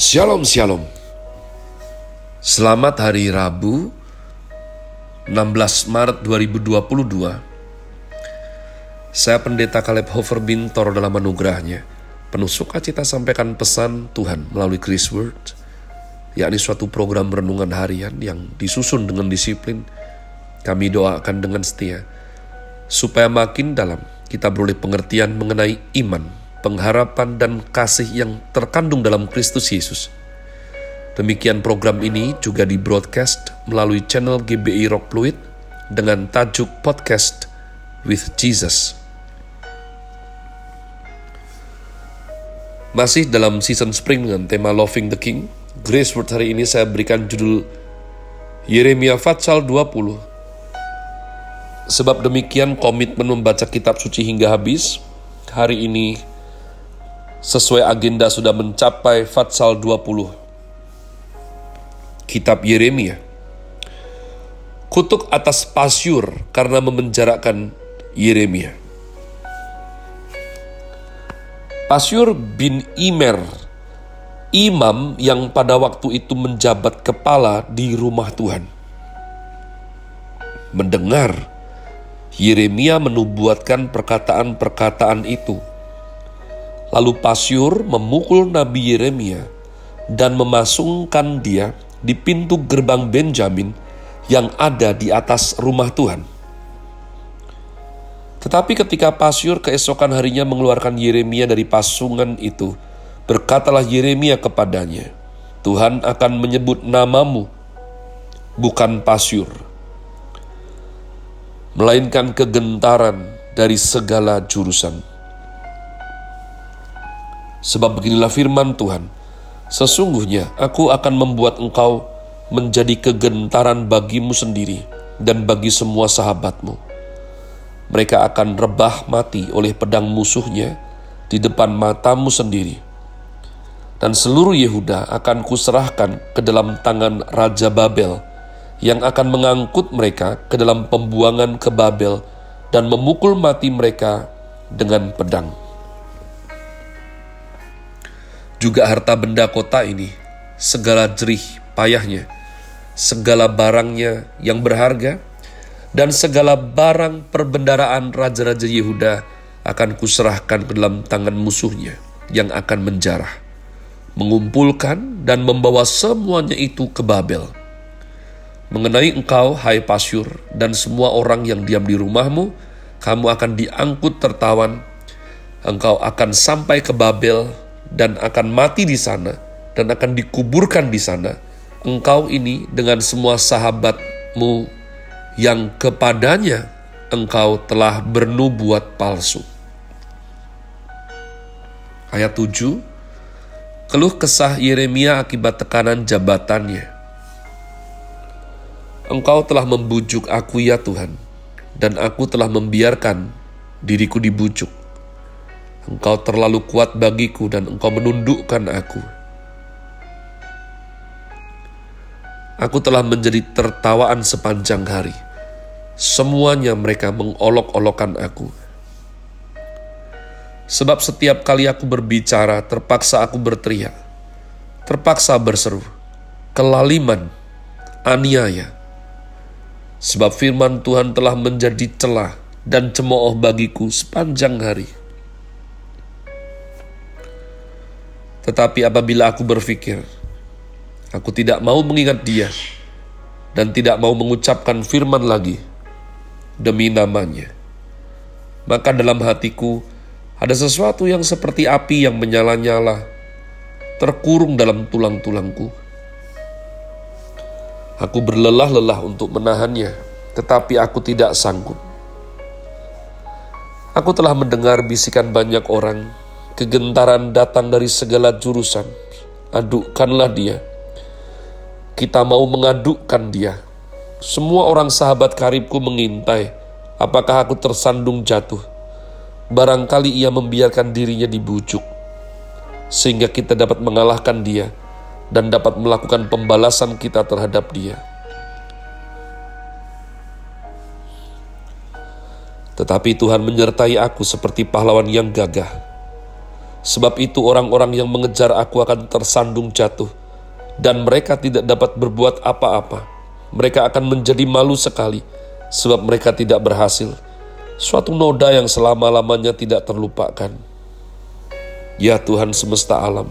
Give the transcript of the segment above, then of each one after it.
Shalom Shalom. Selamat hari Rabu 16 Maret 2022 Saya pendeta Caleb Hofer Bintor dalam anugerahnya. Penuh sukacita sampaikan pesan Tuhan melalui Chris Word yakni suatu program renungan harian yang disusun dengan disiplin. Kami doakan dengan setia supaya makin dalam kita beroleh pengertian mengenai iman pengharapan dan kasih yang terkandung dalam Kristus Yesus. Demikian program ini juga di broadcast melalui channel GBI Rock Fluid dengan tajuk podcast with Jesus. Masih dalam season spring dengan tema Loving the King, Grace Word hari ini saya berikan judul Yeremia Fatsal 20. Sebab demikian komitmen membaca kitab suci hingga habis, hari ini sesuai agenda sudah mencapai Fatsal 20. Kitab Yeremia. Kutuk atas Pasyur karena memenjarakan Yeremia. Pasyur bin Imer, imam yang pada waktu itu menjabat kepala di rumah Tuhan. Mendengar Yeremia menubuatkan perkataan-perkataan itu Lalu Pasyur memukul Nabi Yeremia dan memasungkan dia di pintu gerbang Benjamin yang ada di atas rumah Tuhan. Tetapi ketika Pasyur keesokan harinya mengeluarkan Yeremia dari pasungan itu, berkatalah Yeremia kepadanya, Tuhan akan menyebut namamu, bukan Pasyur, melainkan kegentaran dari segala jurusan. Sebab beginilah firman Tuhan, sesungguhnya aku akan membuat engkau menjadi kegentaran bagimu sendiri dan bagi semua sahabatmu. Mereka akan rebah mati oleh pedang musuhnya di depan matamu sendiri. Dan seluruh Yehuda akan kuserahkan ke dalam tangan Raja Babel yang akan mengangkut mereka ke dalam pembuangan ke Babel dan memukul mati mereka dengan pedang juga harta benda kota ini, segala jerih payahnya, segala barangnya yang berharga, dan segala barang perbendaraan raja-raja Yehuda akan kuserahkan ke dalam tangan musuhnya yang akan menjarah, mengumpulkan dan membawa semuanya itu ke Babel. Mengenai engkau, hai Pasyur, dan semua orang yang diam di rumahmu, kamu akan diangkut tertawan, engkau akan sampai ke Babel, dan akan mati di sana dan akan dikuburkan di sana, engkau ini dengan semua sahabatmu yang kepadanya engkau telah bernubuat palsu. Ayat 7 Keluh kesah Yeremia akibat tekanan jabatannya. Engkau telah membujuk aku ya Tuhan, dan aku telah membiarkan diriku dibujuk. Engkau terlalu kuat bagiku dan engkau menundukkan aku. Aku telah menjadi tertawaan sepanjang hari. Semuanya mereka mengolok-olokkan aku. Sebab setiap kali aku berbicara, terpaksa aku berteriak. Terpaksa berseru. Kelaliman, aniaya. Sebab firman Tuhan telah menjadi celah dan cemooh bagiku sepanjang hari. Tetapi apabila aku berpikir, aku tidak mau mengingat dia dan tidak mau mengucapkan firman lagi demi namanya. Maka dalam hatiku ada sesuatu yang seperti api yang menyala-nyala, terkurung dalam tulang-tulangku. Aku berlelah-lelah untuk menahannya, tetapi aku tidak sanggup. Aku telah mendengar bisikan banyak orang Kegentaran datang dari segala jurusan. Adukkanlah dia. Kita mau mengadukkan dia. Semua orang sahabat karibku mengintai. Apakah aku tersandung jatuh? Barangkali ia membiarkan dirinya dibujuk. Sehingga kita dapat mengalahkan dia dan dapat melakukan pembalasan kita terhadap dia. Tetapi Tuhan menyertai aku seperti pahlawan yang gagah Sebab itu orang-orang yang mengejar aku akan tersandung jatuh, dan mereka tidak dapat berbuat apa-apa. Mereka akan menjadi malu sekali, sebab mereka tidak berhasil. Suatu noda yang selama-lamanya tidak terlupakan. Ya Tuhan semesta alam,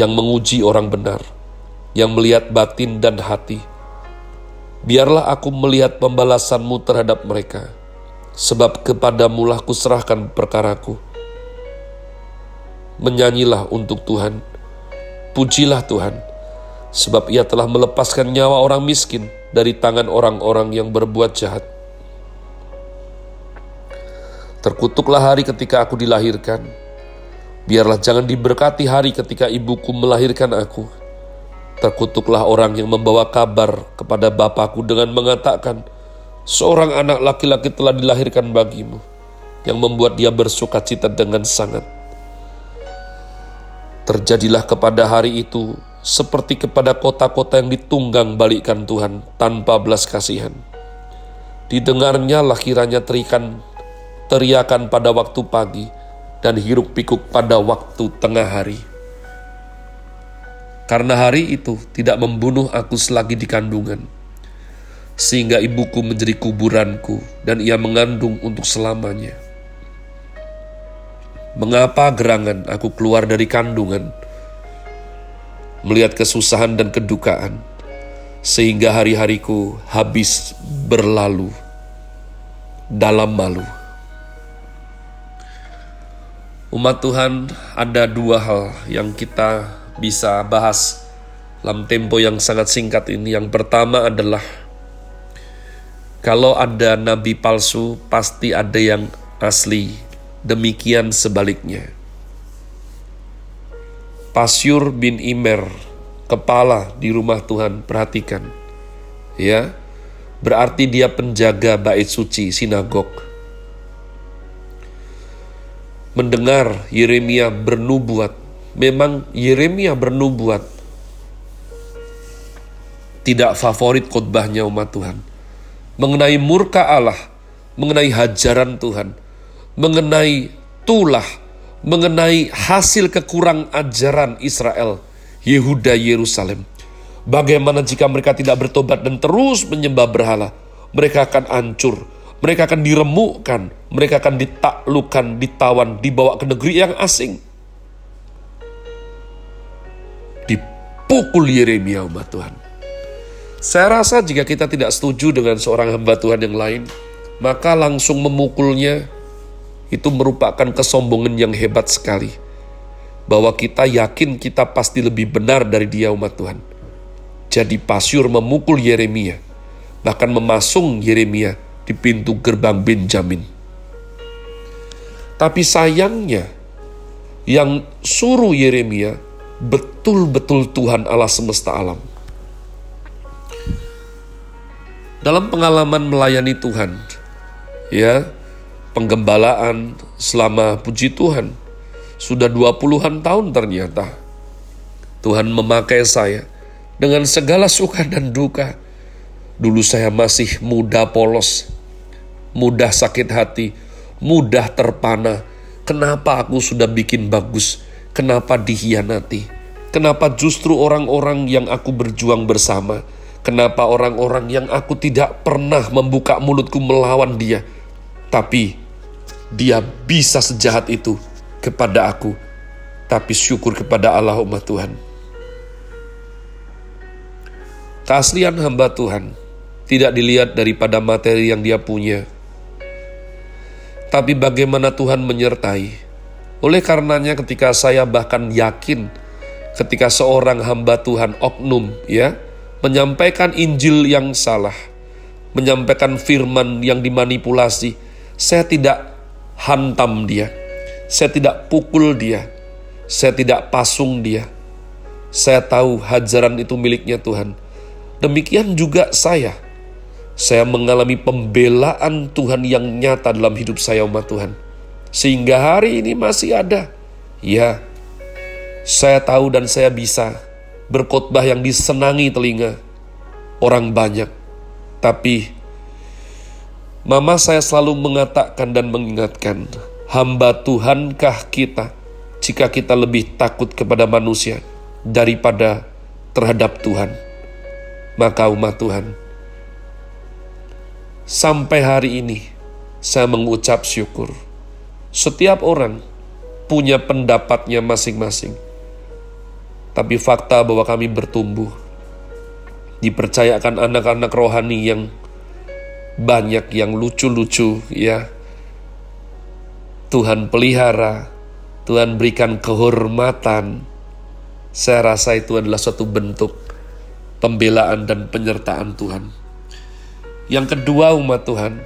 yang menguji orang benar, yang melihat batin dan hati, biarlah aku melihat pembalasanmu terhadap mereka, sebab kepadamu lah kuserahkan perkaraku Menyanyilah untuk Tuhan, pujilah Tuhan, sebab ia telah melepaskan nyawa orang miskin dari tangan orang-orang yang berbuat jahat. Terkutuklah hari ketika aku dilahirkan, biarlah jangan diberkati hari ketika ibuku melahirkan aku. Terkutuklah orang yang membawa kabar kepada bapakku dengan mengatakan, seorang anak laki-laki telah dilahirkan bagimu, yang membuat dia bersuka cita dengan sangat. Terjadilah kepada hari itu seperti kepada kota-kota yang ditunggang balikan Tuhan tanpa belas kasihan. Didengarnya lah kiranya terikan, teriakan pada waktu pagi dan hiruk pikuk pada waktu tengah hari. Karena hari itu tidak membunuh aku selagi di kandungan, sehingga ibuku menjadi kuburanku dan ia mengandung untuk selamanya. Mengapa gerangan aku keluar dari kandungan, melihat kesusahan dan kedukaan, sehingga hari-hariku habis berlalu dalam malu. Umat Tuhan, ada dua hal yang kita bisa bahas dalam tempo yang sangat singkat ini. Yang pertama adalah kalau ada nabi palsu, pasti ada yang asli demikian sebaliknya. Pasyur bin Imer, kepala di rumah Tuhan, perhatikan. Ya, berarti dia penjaga bait suci sinagog. Mendengar Yeremia bernubuat, memang Yeremia bernubuat. Tidak favorit khotbahnya umat Tuhan. Mengenai murka Allah, mengenai hajaran Tuhan, mengenai tulah, mengenai hasil kekurang ajaran Israel, Yehuda, Yerusalem. Bagaimana jika mereka tidak bertobat dan terus menyembah berhala? Mereka akan hancur, mereka akan diremukkan, mereka akan ditaklukkan, ditawan, dibawa ke negeri yang asing. Dipukul Yeremia umat Tuhan. Saya rasa jika kita tidak setuju dengan seorang hamba Tuhan yang lain, maka langsung memukulnya itu merupakan kesombongan yang hebat sekali. Bahwa kita yakin kita pasti lebih benar dari dia umat Tuhan. Jadi Pasyur memukul Yeremia, bahkan memasung Yeremia di pintu gerbang Benjamin. Tapi sayangnya, yang suruh Yeremia betul-betul Tuhan Allah semesta alam. Dalam pengalaman melayani Tuhan, ya, penggembalaan selama puji Tuhan. Sudah dua puluhan tahun ternyata. Tuhan memakai saya dengan segala suka dan duka. Dulu saya masih muda polos, mudah sakit hati, mudah terpana. Kenapa aku sudah bikin bagus? Kenapa dihianati? Kenapa justru orang-orang yang aku berjuang bersama? Kenapa orang-orang yang aku tidak pernah membuka mulutku melawan dia? Tapi dia bisa sejahat itu kepada aku, tapi syukur kepada Allah umat Tuhan. Keaslian hamba Tuhan tidak dilihat daripada materi yang dia punya, tapi bagaimana Tuhan menyertai. Oleh karenanya ketika saya bahkan yakin ketika seorang hamba Tuhan oknum ya menyampaikan Injil yang salah, menyampaikan firman yang dimanipulasi, saya tidak hantam dia. Saya tidak pukul dia. Saya tidak pasung dia. Saya tahu hajaran itu miliknya Tuhan. Demikian juga saya. Saya mengalami pembelaan Tuhan yang nyata dalam hidup saya umat Tuhan. Sehingga hari ini masih ada. Ya, saya tahu dan saya bisa berkhotbah yang disenangi telinga orang banyak. Tapi Mama saya selalu mengatakan dan mengingatkan, hamba Tuhankah kita jika kita lebih takut kepada manusia daripada terhadap Tuhan. Maka umat Tuhan, sampai hari ini saya mengucap syukur. Setiap orang punya pendapatnya masing-masing. Tapi fakta bahwa kami bertumbuh, dipercayakan anak-anak rohani yang banyak yang lucu-lucu ya. Tuhan pelihara, Tuhan berikan kehormatan. Saya rasa itu adalah suatu bentuk pembelaan dan penyertaan Tuhan. Yang kedua umat Tuhan,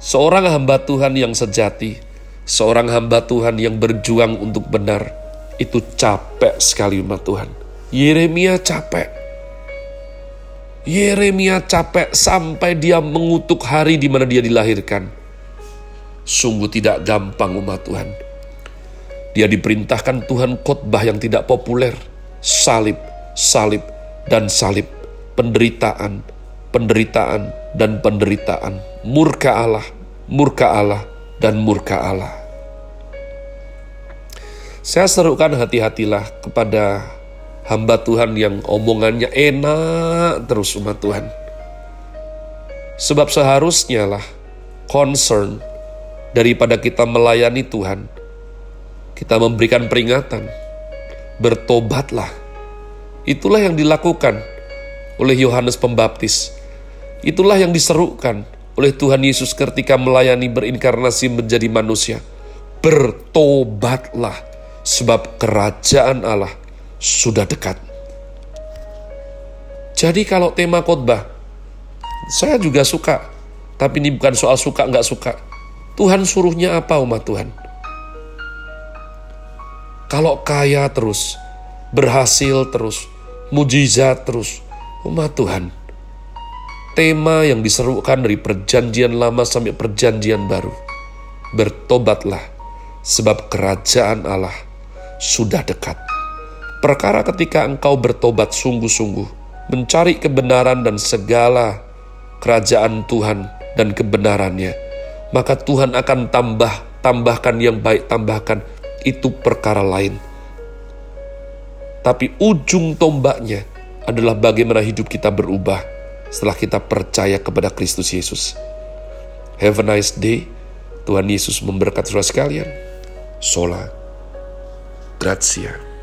seorang hamba Tuhan yang sejati, seorang hamba Tuhan yang berjuang untuk benar, itu capek sekali umat Tuhan. Yeremia capek. Yeremia capek sampai dia mengutuk hari di mana dia dilahirkan. Sungguh tidak gampang umat Tuhan. Dia diperintahkan Tuhan khotbah yang tidak populer. Salib, salib, dan salib. Penderitaan, penderitaan, dan penderitaan. Murka Allah, murka Allah, dan murka Allah. Saya serukan hati-hatilah kepada hamba Tuhan yang omongannya enak terus umat Tuhan. Sebab seharusnya lah concern daripada kita melayani Tuhan, kita memberikan peringatan, bertobatlah. Itulah yang dilakukan oleh Yohanes Pembaptis. Itulah yang diserukan oleh Tuhan Yesus ketika melayani berinkarnasi menjadi manusia. Bertobatlah, sebab kerajaan Allah sudah dekat. Jadi kalau tema khotbah, saya juga suka. Tapi ini bukan soal suka nggak suka. Tuhan suruhnya apa umat Tuhan? Kalau kaya terus, berhasil terus, mujizat terus, umat Tuhan. Tema yang diserukan dari perjanjian lama sampai perjanjian baru. Bertobatlah, sebab kerajaan Allah sudah dekat. Perkara ketika engkau bertobat sungguh-sungguh, mencari kebenaran dan segala kerajaan Tuhan dan kebenarannya, maka Tuhan akan tambah, tambahkan yang baik, tambahkan itu perkara lain. Tapi ujung tombaknya adalah bagaimana hidup kita berubah setelah kita percaya kepada Kristus Yesus. Have a nice day. Tuhan Yesus memberkati saudara sekalian. Sola. Grazie.